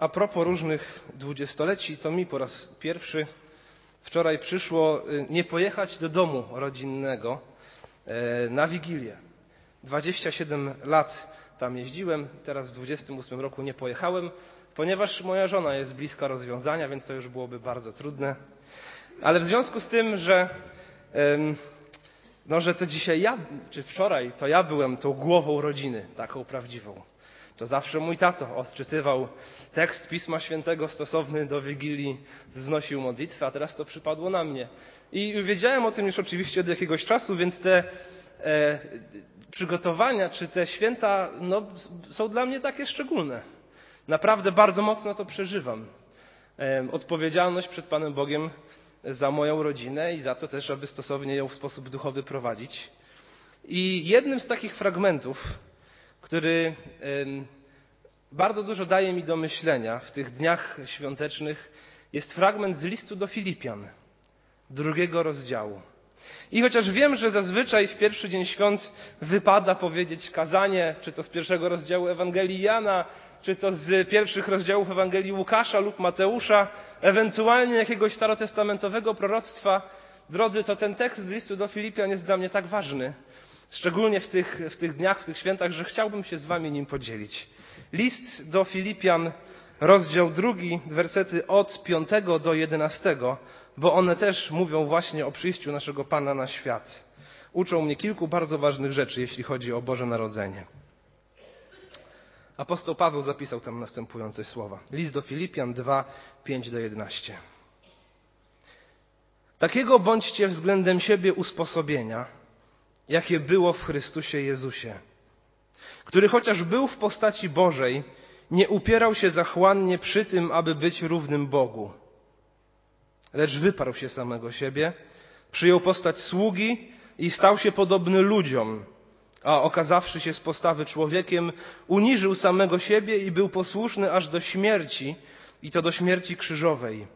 A propos różnych dwudziestoleci, to mi po raz pierwszy wczoraj przyszło y, nie pojechać do domu rodzinnego e, na Wigilię. 27 lat tam jeździłem, teraz w 28 roku nie pojechałem, ponieważ moja żona jest bliska rozwiązania, więc to już byłoby bardzo trudne. Ale w związku z tym, że, no, że to dzisiaj ja, czy wczoraj, to ja byłem tą głową rodziny, taką prawdziwą. To zawsze mój tato odczytywał tekst Pisma Świętego stosowny do Wigilii, wznosił modlitwę, a teraz to przypadło na mnie. I wiedziałem o tym już oczywiście od jakiegoś czasu, więc te e, przygotowania czy te święta no, są dla mnie takie szczególne. Naprawdę bardzo mocno to przeżywam. E, odpowiedzialność przed Panem Bogiem za moją rodzinę i za to też, aby stosownie ją w sposób duchowy prowadzić. I jednym z takich fragmentów, który bardzo dużo daje mi do myślenia w tych dniach świątecznych, jest fragment z listu do Filipian, drugiego rozdziału. I chociaż wiem, że zazwyczaj w pierwszy dzień świąt wypada powiedzieć kazanie, czy to z pierwszego rozdziału Ewangelii Jana, czy to z pierwszych rozdziałów Ewangelii Łukasza lub Mateusza, ewentualnie jakiegoś starotestamentowego proroctwa, drodzy, to ten tekst z listu do Filipian jest dla mnie tak ważny, szczególnie w tych, w tych dniach, w tych świętach, że chciałbym się z Wami nim podzielić. List do Filipian, rozdział drugi, wersety od piątego do jedenastego, bo one też mówią właśnie o przyjściu naszego Pana na świat. Uczą mnie kilku bardzo ważnych rzeczy, jeśli chodzi o Boże Narodzenie. Apostoł Paweł zapisał tam następujące słowa. List do Filipian 2, 5 do 11. Takiego bądźcie względem siebie usposobienia, jakie było w Chrystusie Jezusie, który chociaż był w postaci Bożej, nie upierał się zachłannie przy tym, aby być równym Bogu, lecz wyparł się samego siebie, przyjął postać sługi i stał się podobny ludziom, a okazawszy się z postawy człowiekiem, uniżył samego siebie i był posłuszny aż do śmierci, i to do śmierci krzyżowej.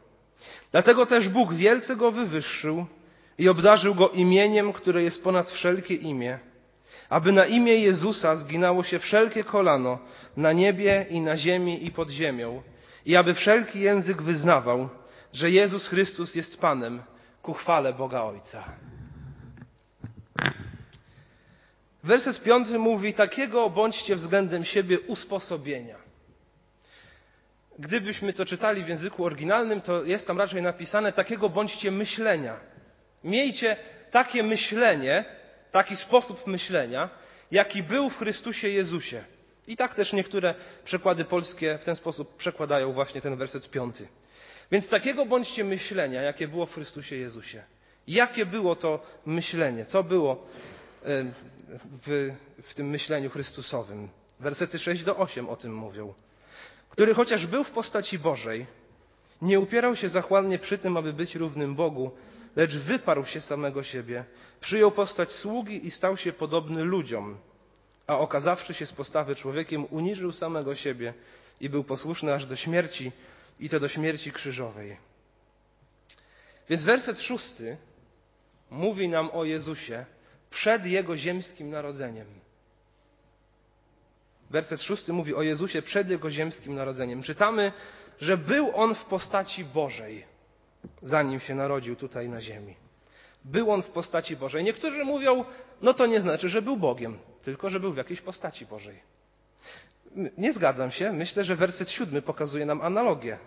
Dlatego też Bóg wielce go wywyższył i obdarzył go imieniem, które jest ponad wszelkie imię, aby na imię Jezusa zginało się wszelkie kolano na niebie i na ziemi i pod ziemią, i aby wszelki język wyznawał, że Jezus Chrystus jest Panem ku chwale Boga Ojca. Werset piąty mówi: Takiego bądźcie względem siebie usposobienia. Gdybyśmy to czytali w języku oryginalnym, to jest tam raczej napisane: Takiego bądźcie myślenia. Miejcie takie myślenie, taki sposób myślenia, jaki był w Chrystusie Jezusie. I tak też niektóre przekłady polskie w ten sposób przekładają właśnie ten werset piąty. Więc takiego bądźcie myślenia, jakie było w Chrystusie Jezusie. Jakie było to myślenie? Co było w, w tym myśleniu Chrystusowym? Wersety 6 do 8 o tym mówią. Który chociaż był w postaci Bożej, nie upierał się zachłannie przy tym, aby być równym Bogu, lecz wyparł się samego siebie, przyjął postać sługi i stał się podobny ludziom, a okazawszy się z postawy człowiekiem, uniżył samego siebie i był posłuszny aż do śmierci, i to do śmierci krzyżowej. Więc werset szósty mówi nam o Jezusie przed Jego ziemskim narodzeniem. Werset szósty mówi o Jezusie przed Jego ziemskim narodzeniem. Czytamy, że był On w postaci Bożej, zanim się narodził tutaj na ziemi. Był On w postaci Bożej. Niektórzy mówią, no to nie znaczy, że był Bogiem, tylko że był w jakiejś postaci Bożej. Nie zgadzam się. Myślę, że werset siódmy pokazuje nam analogię.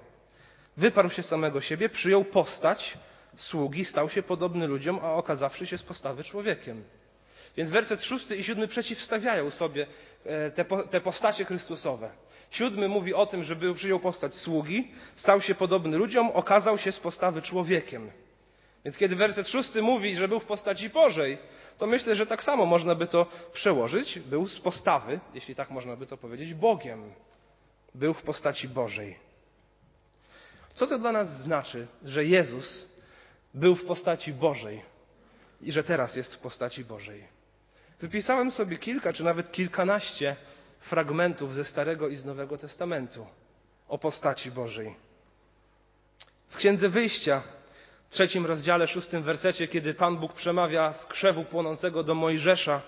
Wyparł się samego siebie, przyjął postać sługi, stał się podobny ludziom, a okazawszy się z postawy człowiekiem. Więc werset szósty i siódmy przeciwstawiają sobie e, te, te postacie Chrystusowe. Siódmy mówi o tym, że był, przyjął postać sługi, stał się podobny ludziom, okazał się z postawy człowiekiem. Więc kiedy werset szósty mówi, że był w postaci Bożej, to myślę, że tak samo można by to przełożyć. Był z postawy, jeśli tak można by to powiedzieć, Bogiem. Był w postaci Bożej. Co to dla nas znaczy, że Jezus był w postaci Bożej i że teraz jest w postaci Bożej? Wypisałem sobie kilka, czy nawet kilkanaście fragmentów ze Starego i z Nowego Testamentu o postaci Bożej. W Księdze Wyjścia trzecim rozdziale, szóstym wersecie, kiedy Pan Bóg przemawia z krzewu płonącego do Mojżesza,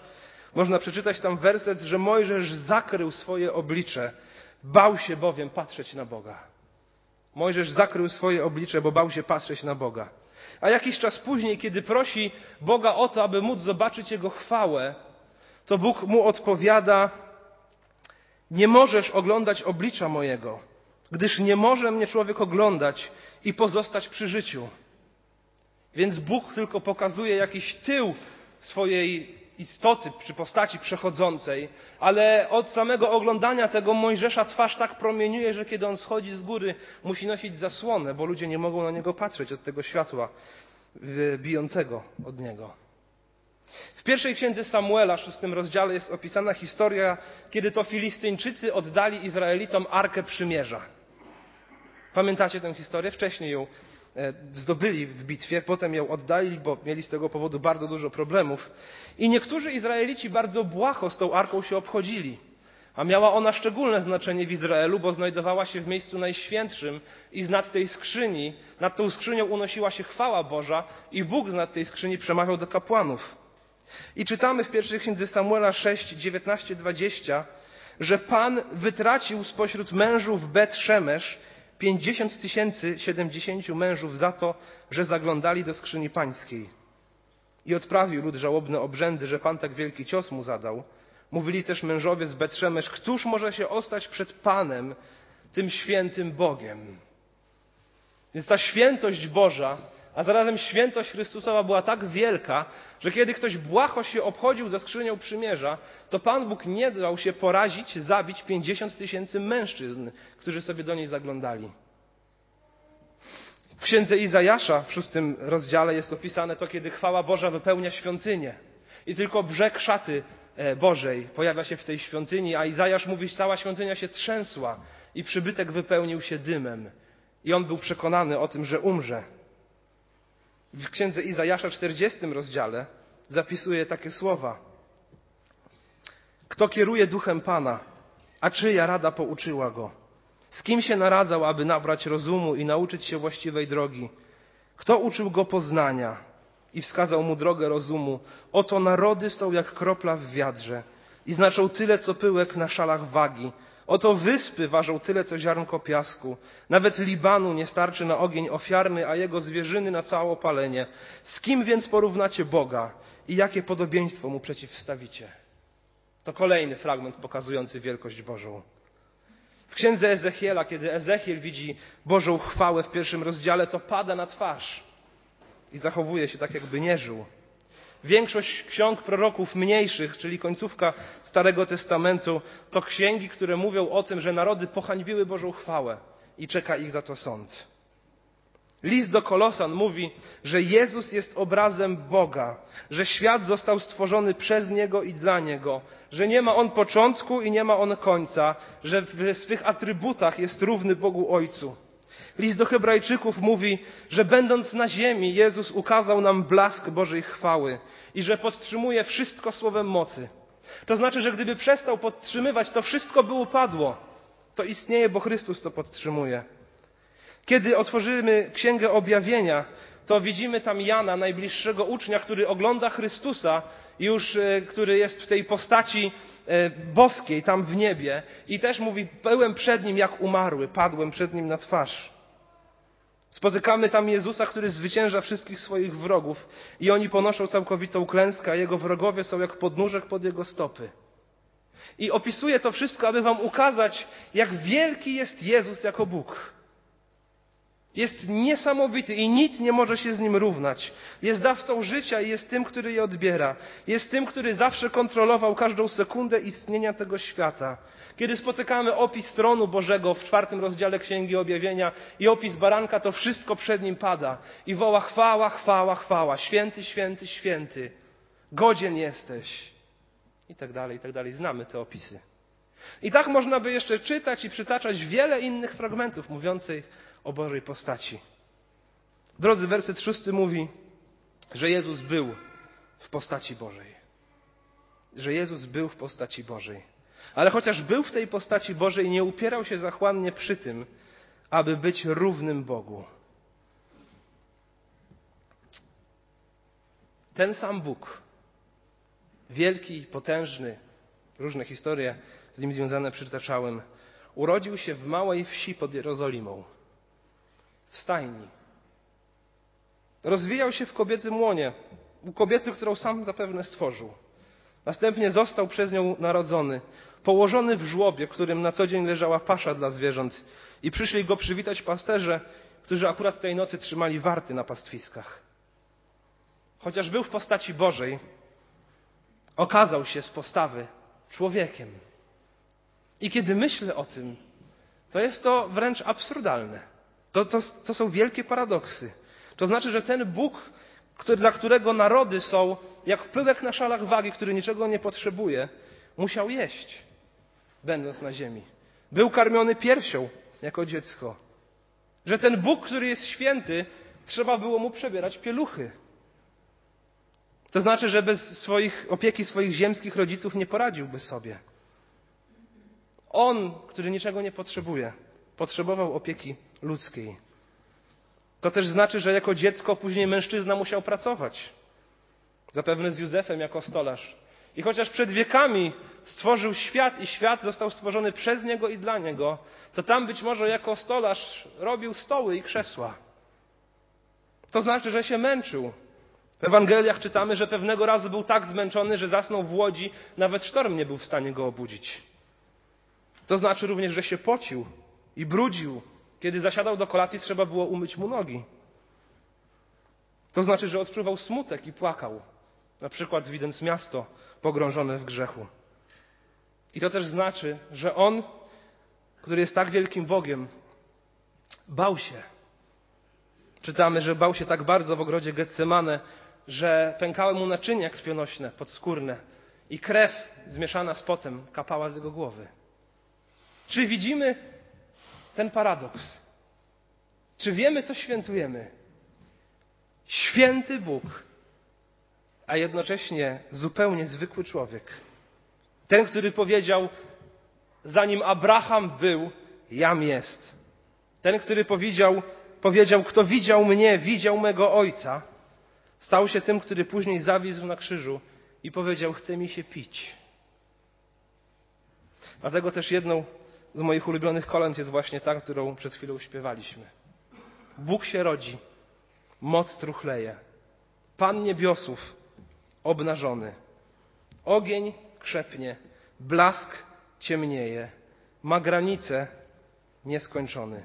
można przeczytać tam werset, że Mojżesz zakrył swoje oblicze Bał się bowiem patrzeć na Boga. Mojżesz zakrył swoje oblicze, bo bał się patrzeć na Boga. A jakiś czas później, kiedy prosi Boga o to, aby móc zobaczyć Jego chwałę, to Bóg mu odpowiada: Nie możesz oglądać oblicza mojego, gdyż nie może mnie człowiek oglądać i pozostać przy życiu. Więc Bóg tylko pokazuje jakiś tył swojej istoty przy postaci przechodzącej, ale od samego oglądania tego Mojżesza twarz tak promieniuje, że kiedy on schodzi z góry, musi nosić zasłonę, bo ludzie nie mogą na niego patrzeć od tego światła bijącego od niego. W pierwszej księdze Samuela, szóstym rozdziale, jest opisana historia, kiedy to Filistyńczycy oddali Izraelitom Arkę Przymierza. Pamiętacie tę historię? Wcześniej ją e, zdobyli w bitwie, potem ją oddali, bo mieli z tego powodu bardzo dużo problemów. I niektórzy Izraelici bardzo błaho z tą arką się obchodzili. A miała ona szczególne znaczenie w Izraelu, bo znajdowała się w miejscu najświętszym i z nad tej skrzyni, nad tą skrzynią unosiła się chwała Boża i Bóg z nad tej skrzyni przemawiał do kapłanów. I czytamy w pierwszej księdze Samuela 6, 19, 20, że Pan wytracił spośród mężów Bet Szemesz 50 tysięcy 70 mężów za to, że zaglądali do skrzyni pańskiej. I odprawił lud żałobne obrzędy, że Pan tak wielki cios mu zadał. Mówili też mężowie z Betrzemesz, któż może się ostać przed Panem, tym świętym Bogiem? Więc ta świętość Boża, a zarazem świętość Chrystusowa była tak wielka, że kiedy ktoś błaho się obchodził ze skrzynią przymierza, to Pan Bóg nie dał się porazić, zabić pięćdziesiąt tysięcy mężczyzn, którzy sobie do niej zaglądali. W księdze Izajasza w szóstym rozdziale jest opisane to, kiedy chwała Boża wypełnia świątynię. I tylko brzeg szaty e, Bożej pojawia się w tej świątyni, a Izajasz mówi, że cała świątynia się trzęsła i przybytek wypełnił się dymem. I on był przekonany o tym, że umrze. W księdze Izajasza, 40 rozdziale, zapisuje takie słowa. Kto kieruje duchem Pana, a czyja rada pouczyła go? Z kim się naradzał, aby nabrać rozumu i nauczyć się właściwej drogi? Kto uczył go poznania i wskazał mu drogę rozumu? Oto narody są jak kropla w wiadrze i znaczą tyle, co pyłek na szalach wagi. Oto wyspy ważą tyle, co ziarnko piasku. Nawet Libanu nie starczy na ogień ofiarny, a jego zwierzyny na całe opalenie. Z kim więc porównacie Boga i jakie podobieństwo mu przeciwstawicie? To kolejny fragment pokazujący wielkość Bożą. W księdze Ezechiela, kiedy Ezechiel widzi Bożą chwałę w pierwszym rozdziale, to pada na twarz i zachowuje się tak, jakby nie żył. Większość ksiąg proroków mniejszych, czyli końcówka Starego Testamentu, to księgi, które mówią o tym, że narody pohańbiły Bożą chwałę i czeka ich za to sąd. List do Kolosan mówi, że Jezus jest obrazem Boga, że świat został stworzony przez Niego i dla Niego, że nie ma On początku i nie ma On końca, że w swych atrybutach jest równy Bogu Ojcu. List do Hebrajczyków mówi, że będąc na ziemi, Jezus ukazał nam blask Bożej chwały i że podtrzymuje wszystko słowem mocy. To znaczy, że gdyby przestał podtrzymywać, to wszystko by upadło. To istnieje, bo Chrystus to podtrzymuje. Kiedy otworzymy Księgę Objawienia, to widzimy tam Jana, najbliższego ucznia, który ogląda Chrystusa, już, e, który jest w tej postaci e, boskiej, tam w niebie. I też mówi, byłem przed nim jak umarły, padłem przed nim na twarz. Spotykamy tam Jezusa, który zwycięża wszystkich swoich wrogów i oni ponoszą całkowitą klęskę, a jego wrogowie są jak podnóżek pod jego stopy. I opisuję to wszystko, aby wam ukazać, jak wielki jest Jezus jako Bóg. Jest niesamowity i nic nie może się z nim równać. Jest dawcą życia i jest tym, który je odbiera. Jest tym, który zawsze kontrolował każdą sekundę istnienia tego świata. Kiedy spotykamy opis tronu Bożego w czwartym rozdziale Księgi Objawienia i opis baranka, to wszystko przed nim pada i woła chwała, chwała, chwała. Święty, święty, święty. Godzien jesteś. I tak dalej, i tak dalej. Znamy te opisy. I tak można by jeszcze czytać i przytaczać wiele innych fragmentów mówiących o Bożej postaci. Drodzy, werset szósty mówi, że Jezus był w postaci Bożej. Że Jezus był w postaci Bożej. Ale chociaż był w tej postaci Bożej, nie upierał się zachłannie przy tym, aby być równym Bogu. Ten sam Bóg, wielki, potężny, różne historie z nim związane przytaczałem, urodził się w małej wsi pod Jerozolimą, w stajni. Rozwijał się w kobiecym łonie, u kobiety, którą sam zapewne stworzył. Następnie został przez nią narodzony, położony w żłobie, którym na co dzień leżała pasza dla zwierząt i przyszli go przywitać pasterze, którzy akurat tej nocy trzymali warty na pastwiskach. Chociaż był w postaci Bożej, okazał się z postawy człowiekiem. I kiedy myślę o tym, to jest to wręcz absurdalne. To, to, to są wielkie paradoksy. To znaczy, że ten Bóg, który, dla którego narody są jak pyłek na szalach wagi, który niczego nie potrzebuje, musiał jeść, będąc na ziemi. Był karmiony piersią jako dziecko. Że ten Bóg, który jest święty, trzeba było mu przebierać pieluchy. To znaczy, że bez swoich opieki swoich ziemskich rodziców nie poradziłby sobie. On, który niczego nie potrzebuje, potrzebował opieki ludzkiej. To też znaczy, że jako dziecko później mężczyzna musiał pracować. Zapewne z Józefem jako stolarz. I chociaż przed wiekami stworzył świat i świat został stworzony przez niego i dla niego, to tam być może jako stolarz robił stoły i krzesła. To znaczy, że się męczył. W Ewangeliach czytamy, że pewnego razu był tak zmęczony, że zasnął w łodzi, nawet sztorm nie był w stanie go obudzić. To znaczy również, że się pocił i brudził. Kiedy zasiadał do kolacji, trzeba było umyć mu nogi. To znaczy, że odczuwał smutek i płakał. Na przykład widząc miasto pogrążone w grzechu. I to też znaczy, że on, który jest tak wielkim Bogiem, bał się. Czytamy, że bał się tak bardzo w ogrodzie Getsemane, że pękały mu naczynia krwionośne, podskórne i krew zmieszana z potem kapała z jego głowy. Czy widzimy ten paradoks? Czy wiemy, co świętujemy? Święty Bóg, a jednocześnie zupełnie zwykły człowiek. Ten, który powiedział, zanim Abraham był, jam jest. Ten, który powiedział, powiedział, kto widział mnie, widział mego ojca, stał się tym, który później zawisł na krzyżu i powiedział, chce mi się pić. Dlatego też jedną z moich ulubionych kolęd jest właśnie ta, którą przed chwilą śpiewaliśmy. Bóg się rodzi, moc truchleje, Pan niebiosów obnażony. Ogień krzepnie, blask ciemnieje, ma granice nieskończony.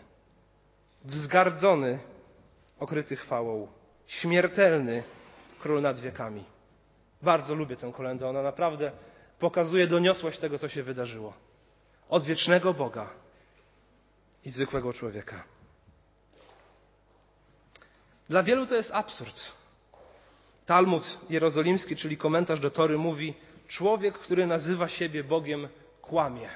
Wzgardzony, okryty chwałą, śmiertelny król nad wiekami. Bardzo lubię tę kolędę. Ona naprawdę pokazuje doniosłość tego, co się wydarzyło od wiecznego Boga i zwykłego człowieka. Dla wielu to jest absurd. Talmud jerozolimski, czyli komentarz do Tory, mówi: Człowiek, który nazywa siebie Bogiem, kłamie.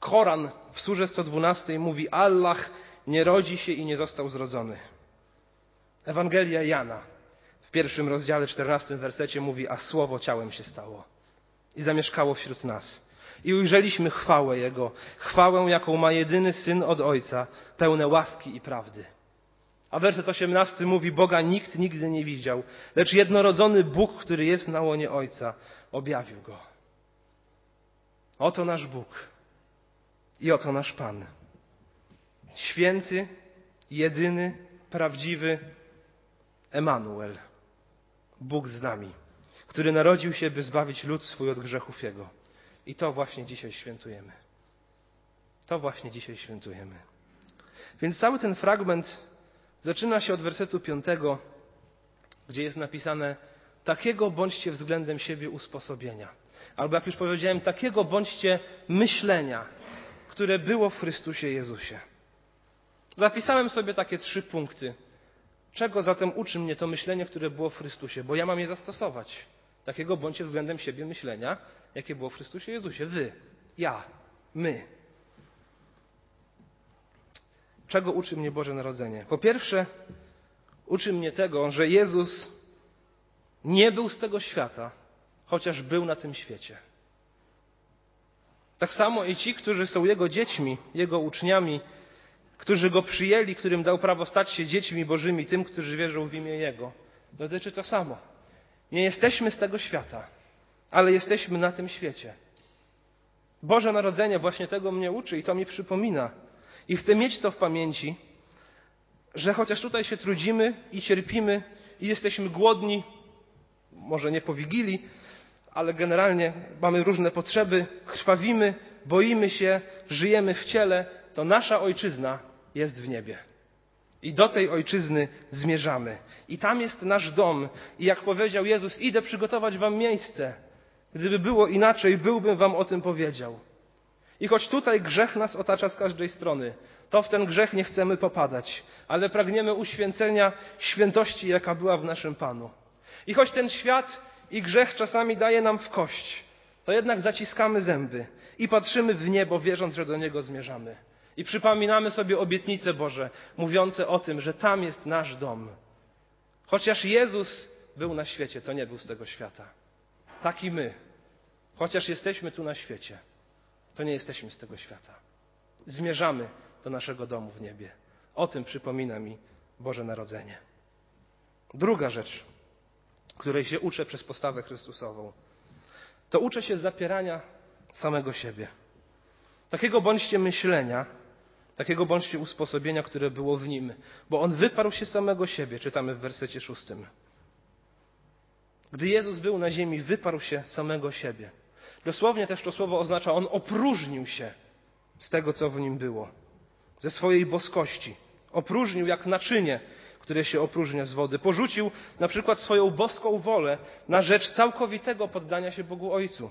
Koran w surze 112 mówi: Allah nie rodzi się i nie został zrodzony. Ewangelia Jana w pierwszym rozdziale, czternastym wersecie mówi: A słowo ciałem się stało i zamieszkało wśród nas i ujrzeliśmy chwałę Jego, chwałę, jaką ma jedyny Syn od Ojca, pełne łaski i prawdy. A werset 18 mówi, Boga nikt nigdy nie widział, lecz jednorodzony Bóg, który jest na łonie Ojca, objawił Go. Oto nasz Bóg i oto nasz Pan. Święty, jedyny, prawdziwy Emanuel, Bóg z nami, który narodził się, by zbawić lud swój od grzechów Jego. I to właśnie dzisiaj świętujemy. To właśnie dzisiaj świętujemy. Więc cały ten fragment zaczyna się od wersetu piątego, gdzie jest napisane: Takiego bądźcie względem siebie usposobienia. Albo jak już powiedziałem, takiego bądźcie myślenia, które było w Chrystusie Jezusie. Zapisałem sobie takie trzy punkty. Czego zatem uczy mnie to myślenie, które było w Chrystusie? Bo ja mam je zastosować. Takiego bądźcie względem siebie myślenia, jakie było w Chrystusie Jezusie. Wy, ja, my. Czego uczy mnie Boże Narodzenie? Po pierwsze, uczy mnie tego, że Jezus nie był z tego świata, chociaż był na tym świecie. Tak samo i ci, którzy są Jego dziećmi, Jego uczniami, którzy Go przyjęli, którym dał prawo stać się dziećmi Bożymi, tym, którzy wierzą w imię Jego, dotyczy to samo. Nie jesteśmy z tego świata ale jesteśmy na tym świecie. Boże Narodzenie właśnie tego mnie uczy i to mi przypomina. I chcę mieć to w pamięci, że chociaż tutaj się trudzimy i cierpimy i jesteśmy głodni, może nie po Wigilii, ale generalnie mamy różne potrzeby, krwawimy, boimy się, żyjemy w ciele, to nasza ojczyzna jest w niebie. I do tej ojczyzny zmierzamy. I tam jest nasz dom. I jak powiedział Jezus, idę przygotować wam miejsce. Gdyby było inaczej, byłbym wam o tym powiedział. I choć tutaj grzech nas otacza z każdej strony, to w ten grzech nie chcemy popadać, ale pragniemy uświęcenia świętości, jaka była w naszym Panu. I choć ten świat i grzech czasami daje nam w kość, to jednak zaciskamy zęby i patrzymy w niebo, wierząc, że do niego zmierzamy. I przypominamy sobie obietnice Boże, mówiące o tym, że tam jest nasz dom. Chociaż Jezus był na świecie, to nie był z tego świata. Tak i my. Chociaż jesteśmy tu na świecie, to nie jesteśmy z tego świata. Zmierzamy do naszego domu w niebie. O tym przypomina mi Boże Narodzenie. Druga rzecz, której się uczę przez postawę Chrystusową, to uczę się zapierania samego siebie. Takiego bądźcie myślenia, takiego bądźcie usposobienia, które było w nim, bo on wyparł się samego siebie, czytamy w wersecie szóstym. Gdy Jezus był na ziemi, wyparł się samego siebie. Dosłownie też to słowo oznacza, on opróżnił się z tego, co w nim było, ze swojej boskości. Opróżnił jak naczynie, które się opróżnia z wody. Porzucił na przykład swoją boską wolę na rzecz całkowitego poddania się Bogu Ojcu.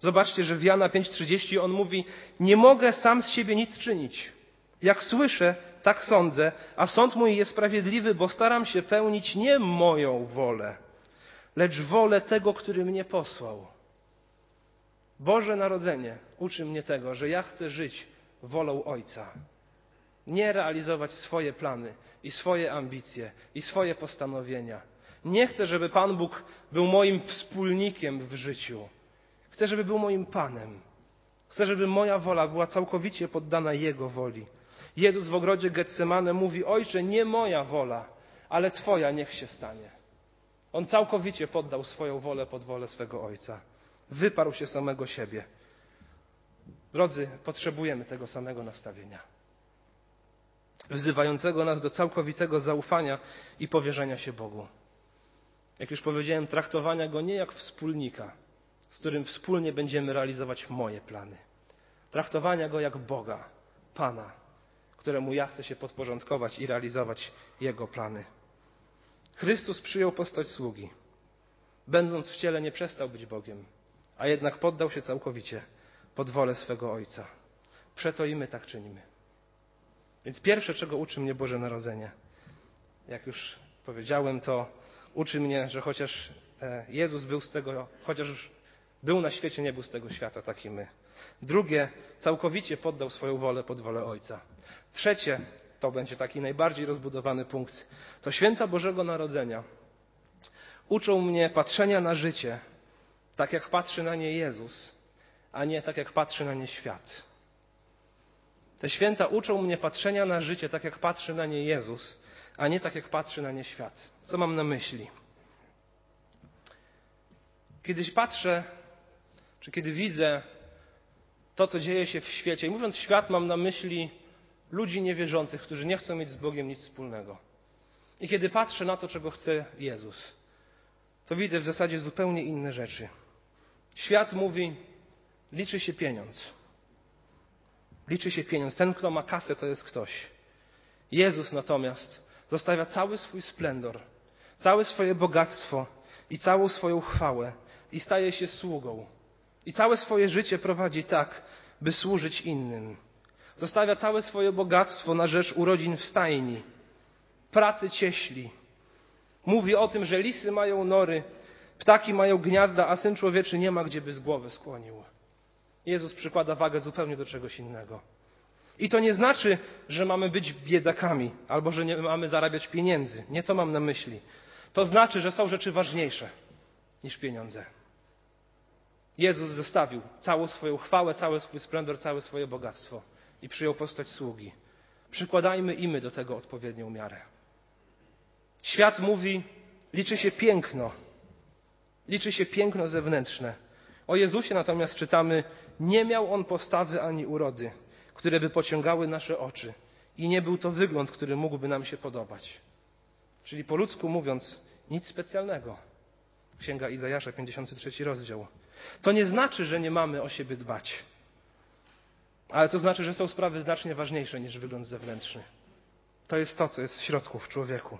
Zobaczcie, że w Jana 5:30 on mówi: Nie mogę sam z siebie nic czynić. Jak słyszę, tak sądzę, a sąd mój jest sprawiedliwy, bo staram się pełnić nie moją wolę, lecz wolę tego, który mnie posłał. Boże Narodzenie uczy mnie tego, że ja chcę żyć wolą Ojca. Nie realizować swoje plany i swoje ambicje i swoje postanowienia. Nie chcę, żeby Pan Bóg był moim wspólnikiem w życiu. Chcę, żeby był moim Panem. Chcę, żeby moja wola była całkowicie poddana Jego woli. Jezus w ogrodzie Getsemane mówi: Ojcze, nie moja wola, ale Twoja niech się stanie. On całkowicie poddał swoją wolę pod wolę swego Ojca. Wyparł się samego siebie. Drodzy, potrzebujemy tego samego nastawienia. Wzywającego nas do całkowitego zaufania i powierzenia się Bogu. Jak już powiedziałem, traktowania Go nie jak wspólnika, z którym wspólnie będziemy realizować moje plany. Traktowania Go jak Boga, Pana, któremu ja chcę się podporządkować i realizować Jego plany. Chrystus przyjął postać sługi. Będąc w ciele nie przestał być Bogiem, a jednak poddał się całkowicie pod wolę swego Ojca. Przeto i my tak czynimy. Więc pierwsze, czego uczy mnie Boże Narodzenie, jak już powiedziałem, to uczy mnie, że chociaż e, Jezus był z tego, chociaż był na świecie, nie był z tego świata, tak i my. Drugie, całkowicie poddał swoją wolę pod wolę Ojca. Trzecie, to będzie taki najbardziej rozbudowany punkt, to święta Bożego Narodzenia uczą mnie patrzenia na życie tak, jak patrzy na nie Jezus, a nie tak, jak patrzy na nie świat. Te święta uczą mnie patrzenia na życie tak, jak patrzy na nie Jezus, a nie tak, jak patrzy na nie świat. Co mam na myśli? Kiedyś patrzę, czy kiedy widzę to, co dzieje się w świecie, i mówiąc świat, mam na myśli ludzi niewierzących, którzy nie chcą mieć z Bogiem nic wspólnego. I kiedy patrzę na to, czego chce Jezus, to widzę w zasadzie zupełnie inne rzeczy. Świat mówi, liczy się pieniądz. Liczy się pieniądz. Ten, kto ma kasę, to jest ktoś. Jezus natomiast zostawia cały swój splendor, całe swoje bogactwo i całą swoją chwałę i staje się sługą. I całe swoje życie prowadzi tak, by służyć innym. Zostawia całe swoje bogactwo na rzecz urodzin w stajni, pracy cieśli. Mówi o tym, że lisy mają nory, ptaki mają gniazda, a syn człowieczy nie ma gdzie by z głowy skłonił. Jezus przykłada wagę zupełnie do czegoś innego. I to nie znaczy, że mamy być biedakami albo że nie mamy zarabiać pieniędzy. Nie to mam na myśli. To znaczy, że są rzeczy ważniejsze niż pieniądze. Jezus zostawił całą swoją chwałę, cały swój splendor, całe swoje bogactwo i przyjął postać sługi. Przykładajmy i my do tego odpowiednią miarę. Świat mówi, liczy się piękno, liczy się piękno zewnętrzne, O Jezusie natomiast czytamy: Nie miał on postawy ani urody, które by pociągały nasze oczy, i nie był to wygląd, który mógłby nam się podobać. Czyli po ludzku mówiąc, nic specjalnego. Księga Izajasza, 53 rozdział. To nie znaczy, że nie mamy o siebie dbać, ale to znaczy, że są sprawy znacznie ważniejsze niż wygląd zewnętrzny. To jest to, co jest w środku, w człowieku.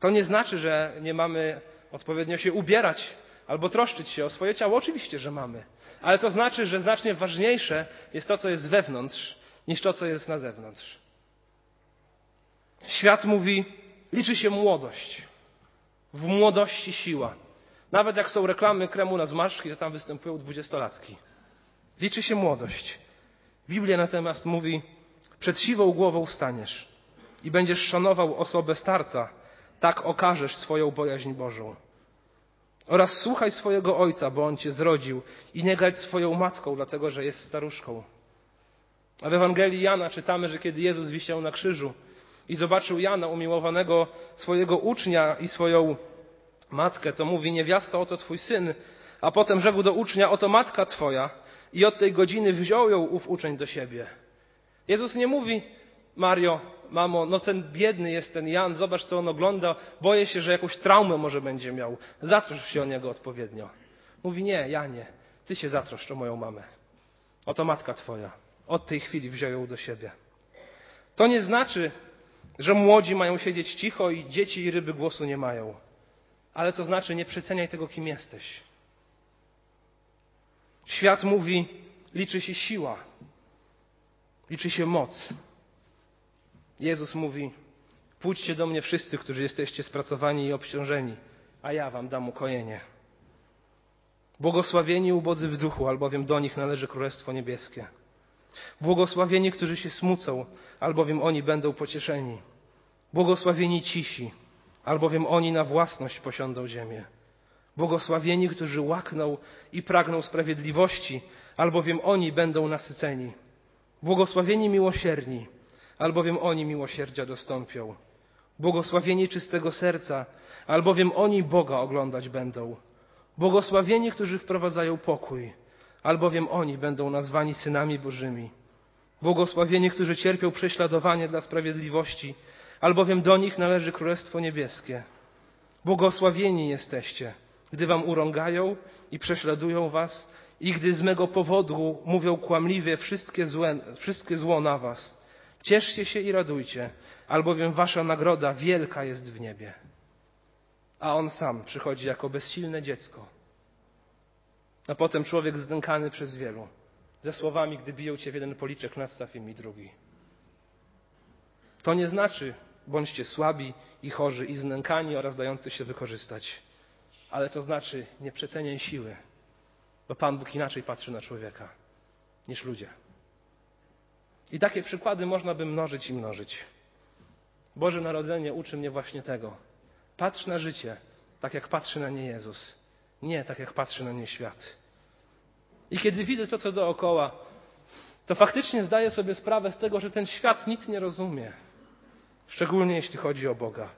To nie znaczy, że nie mamy odpowiednio się ubierać albo troszczyć się o swoje ciało. Oczywiście, że mamy. Ale to znaczy, że znacznie ważniejsze jest to, co jest wewnątrz, niż to, co jest na zewnątrz. Świat mówi, liczy się młodość. W młodości siła. Nawet jak są reklamy kremu na zmarszczki, to tam występują dwudziestolatki. Liczy się młodość. Biblia natomiast mówi, przed siwą głową wstaniesz i będziesz szanował osobę starca, tak okażesz swoją bojaźń Bożą. Oraz słuchaj swojego ojca, bo on cię zrodził, i nie gać swoją matką, dlatego że jest staruszką. A w Ewangelii Jana czytamy, że kiedy Jezus wisiał na krzyżu i zobaczył Jana, umiłowanego swojego ucznia i swoją matkę, to mówi: Niewiasto, oto twój syn. A potem rzekł do ucznia: Oto matka twoja. I od tej godziny wziął ją ów uczeń do siebie. Jezus nie mówi: Mario, mamo, no ten biedny jest ten Jan, zobacz co on ogląda, boję się, że jakąś traumę może będzie miał. Zatroszcz się o niego odpowiednio. Mówi, nie, Janie, ty się zatroszcz o moją mamę. Oto matka twoja. Od tej chwili wziął ją do siebie. To nie znaczy, że młodzi mają siedzieć cicho i dzieci i ryby głosu nie mają. Ale to znaczy, nie przeceniaj tego, kim jesteś. Świat mówi, liczy się siła, liczy się moc, Jezus mówi: Pójdźcie do mnie wszyscy, którzy jesteście spracowani i obciążeni, a ja wam dam ukojenie. Błogosławieni ubodzy w duchu, albowiem do nich należy Królestwo Niebieskie. Błogosławieni, którzy się smucą, albowiem oni będą pocieszeni. Błogosławieni cisi, albowiem oni na własność posiądą ziemię. Błogosławieni, którzy łakną i pragną sprawiedliwości, albowiem oni będą nasyceni. Błogosławieni miłosierni, albowiem oni miłosierdzia dostąpią. Błogosławieni czystego serca, albowiem oni Boga oglądać będą. Błogosławieni, którzy wprowadzają pokój, albowiem oni będą nazwani synami Bożymi. Błogosławieni, którzy cierpią prześladowanie dla sprawiedliwości, albowiem do nich należy Królestwo Niebieskie. Błogosławieni jesteście, gdy wam urągają i prześladują was i gdy z mego powodu mówią kłamliwie wszystkie, złe, wszystkie zło na was. Cieszcie się i radujcie, albowiem wasza nagroda wielka jest w niebie. A on sam przychodzi jako bezsilne dziecko. A potem człowiek zdękany przez wielu, ze słowami, gdy biją cię w jeden policzek, nadstaw im i drugi. To nie znaczy, bądźcie słabi i chorzy i znękani oraz dający się wykorzystać. Ale to znaczy, nie przeceniaj siły, bo Pan Bóg inaczej patrzy na człowieka niż ludzie. I takie przykłady można by mnożyć i mnożyć. Boże Narodzenie uczy mnie właśnie tego. Patrz na życie tak, jak patrzy na nie Jezus. Nie tak, jak patrzy na nie świat. I kiedy widzę to, co dookoła, to faktycznie zdaję sobie sprawę z tego, że ten świat nic nie rozumie. Szczególnie jeśli chodzi o Boga.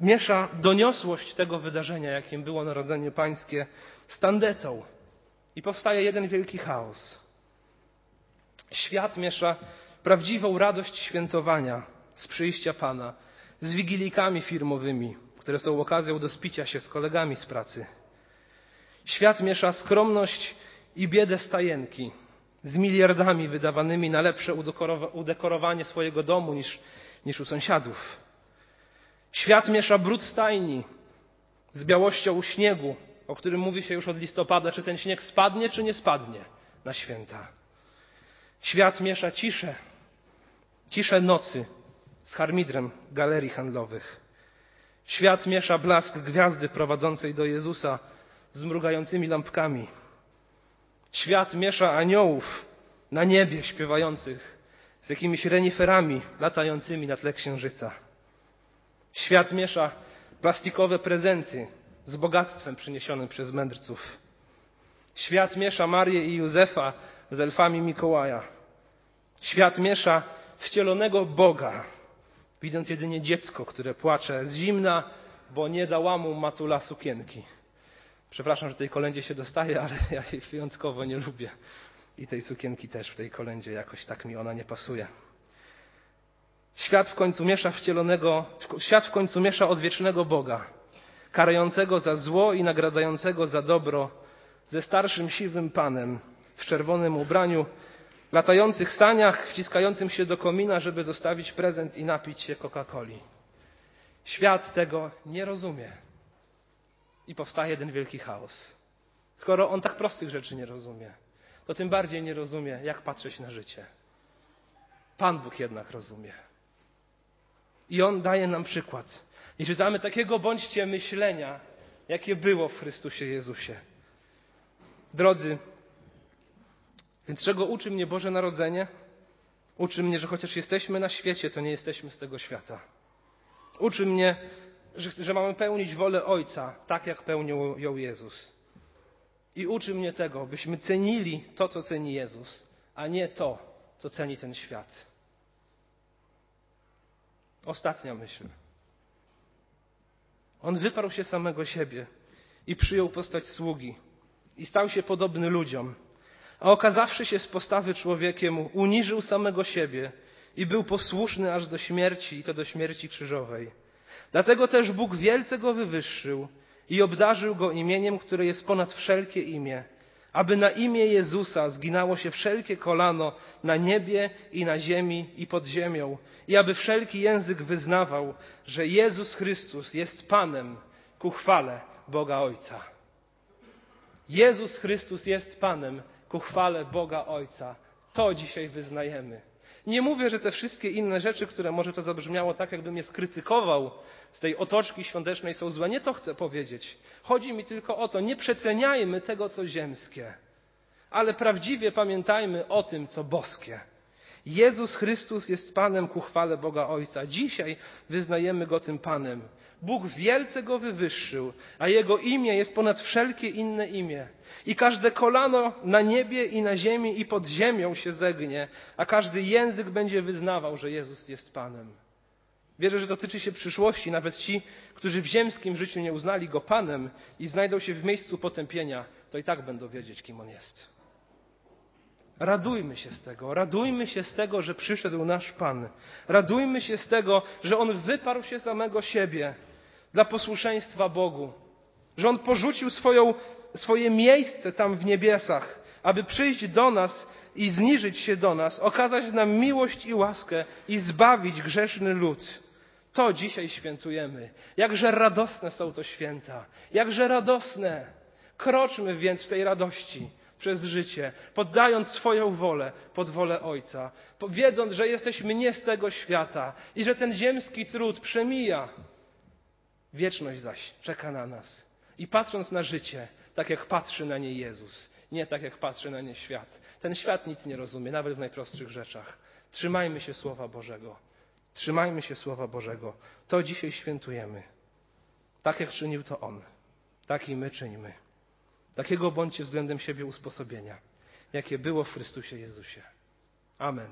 Miesza doniosłość tego wydarzenia, jakim było Narodzenie Pańskie, z tandetą. I powstaje jeden wielki chaos. Świat miesza prawdziwą radość świętowania z przyjścia Pana z wigilijkami firmowymi, które są okazją do spicia się z kolegami z pracy. Świat miesza skromność i biedę stajenki z miliardami wydawanymi na lepsze udekorowanie swojego domu niż, niż u sąsiadów. Świat miesza brud stajni z białością śniegu, o którym mówi się już od listopada, czy ten śnieg spadnie, czy nie spadnie na święta. Świat miesza ciszę, ciszę nocy z harmidrem galerii handlowych. Świat miesza blask gwiazdy prowadzącej do Jezusa z mrugającymi lampkami. Świat miesza aniołów na niebie śpiewających z jakimiś reniferami latającymi na tle księżyca. Świat miesza plastikowe prezenty z bogactwem przyniesionym przez mędrców. Świat miesza Marię i Józefa z elfami Mikołaja. Świat miesza wcielonego Boga, widząc jedynie dziecko, które płacze z zimna, bo nie dała mu matula sukienki. Przepraszam, że tej kolędzie się dostaje, ale ja jej wyjątkowo nie lubię. I tej sukienki też w tej kolędzie jakoś tak mi ona nie pasuje. Świat w końcu miesza wcielonego, świat w końcu miesza odwiecznego Boga, karającego za zło i nagradzającego za dobro, ze starszym siwym panem w czerwonym ubraniu, latających saniach, wciskającym się do komina, żeby zostawić prezent i napić się Coca-Coli. Świat tego nie rozumie. I powstaje jeden wielki chaos. Skoro on tak prostych rzeczy nie rozumie, to tym bardziej nie rozumie, jak patrzeć na życie. Pan Bóg jednak rozumie. I On daje nam przykład. I czytamy takiego bądźcie myślenia, jakie było w Chrystusie Jezusie. Drodzy, więc czego uczy mnie Boże Narodzenie? Uczy mnie, że chociaż jesteśmy na świecie, to nie jesteśmy z tego świata. Uczy mnie, że, że mamy pełnić wolę Ojca, tak jak pełnił ją Jezus. I uczy mnie tego, byśmy cenili to, co ceni Jezus, a nie to, co ceni ten świat. Ostatnia myśl. On wyparł się samego siebie i przyjął postać sługi i stał się podobny ludziom, a okazawszy się z postawy człowiekiem, uniżył samego siebie i był posłuszny aż do śmierci i to do śmierci krzyżowej. Dlatego też Bóg wielce go wywyższył i obdarzył go imieniem, które jest ponad wszelkie imię, aby na imię Jezusa zginało się wszelkie kolano na niebie i na ziemi i pod ziemią, i aby wszelki język wyznawał, że Jezus Chrystus jest Panem ku chwale Boga Ojca. Jezus Chrystus jest Panem ku chwale Boga Ojca. To dzisiaj wyznajemy. Nie mówię, że te wszystkie inne rzeczy, które może to zabrzmiało tak, jakbym je skrytykował z tej otoczki świątecznej są złe. Nie to chcę powiedzieć. Chodzi mi tylko o to, nie przeceniajmy tego, co ziemskie, ale prawdziwie pamiętajmy o tym, co boskie. Jezus Chrystus jest Panem ku chwale Boga Ojca. Dzisiaj wyznajemy Go tym Panem. Bóg wielce Go wywyższył, a Jego imię jest ponad wszelkie inne imię. I każde kolano na niebie i na ziemi i pod ziemią się zegnie, a każdy język będzie wyznawał, że Jezus jest Panem. Wierzę, że dotyczy się przyszłości. Nawet ci, którzy w ziemskim życiu nie uznali Go Panem i znajdą się w miejscu potępienia, to i tak będą wiedzieć, kim On jest. Radujmy się z tego, radujmy się z tego, że przyszedł nasz Pan. Radujmy się z tego, że On wyparł się samego siebie dla posłuszeństwa Bogu. Że On porzucił swoją, swoje miejsce tam w niebiesach, aby przyjść do nas i zniżyć się do nas, okazać nam miłość i łaskę i zbawić grzeszny lud. To dzisiaj świętujemy. Jakże radosne są to święta. Jakże radosne. Kroczmy więc w tej radości przez życie, poddając swoją wolę pod wolę Ojca, wiedząc, że jesteśmy nie z tego świata i że ten ziemski trud przemija. Wieczność zaś czeka na nas. I patrząc na życie, tak jak patrzy na nie Jezus, nie tak jak patrzy na nie świat. Ten świat nic nie rozumie, nawet w najprostszych rzeczach. Trzymajmy się Słowa Bożego. Trzymajmy się Słowa Bożego. To dzisiaj świętujemy. Tak jak czynił to On, tak i my czynimy. Takiego bądźcie względem siebie usposobienia, jakie było w Chrystusie Jezusie. Amen.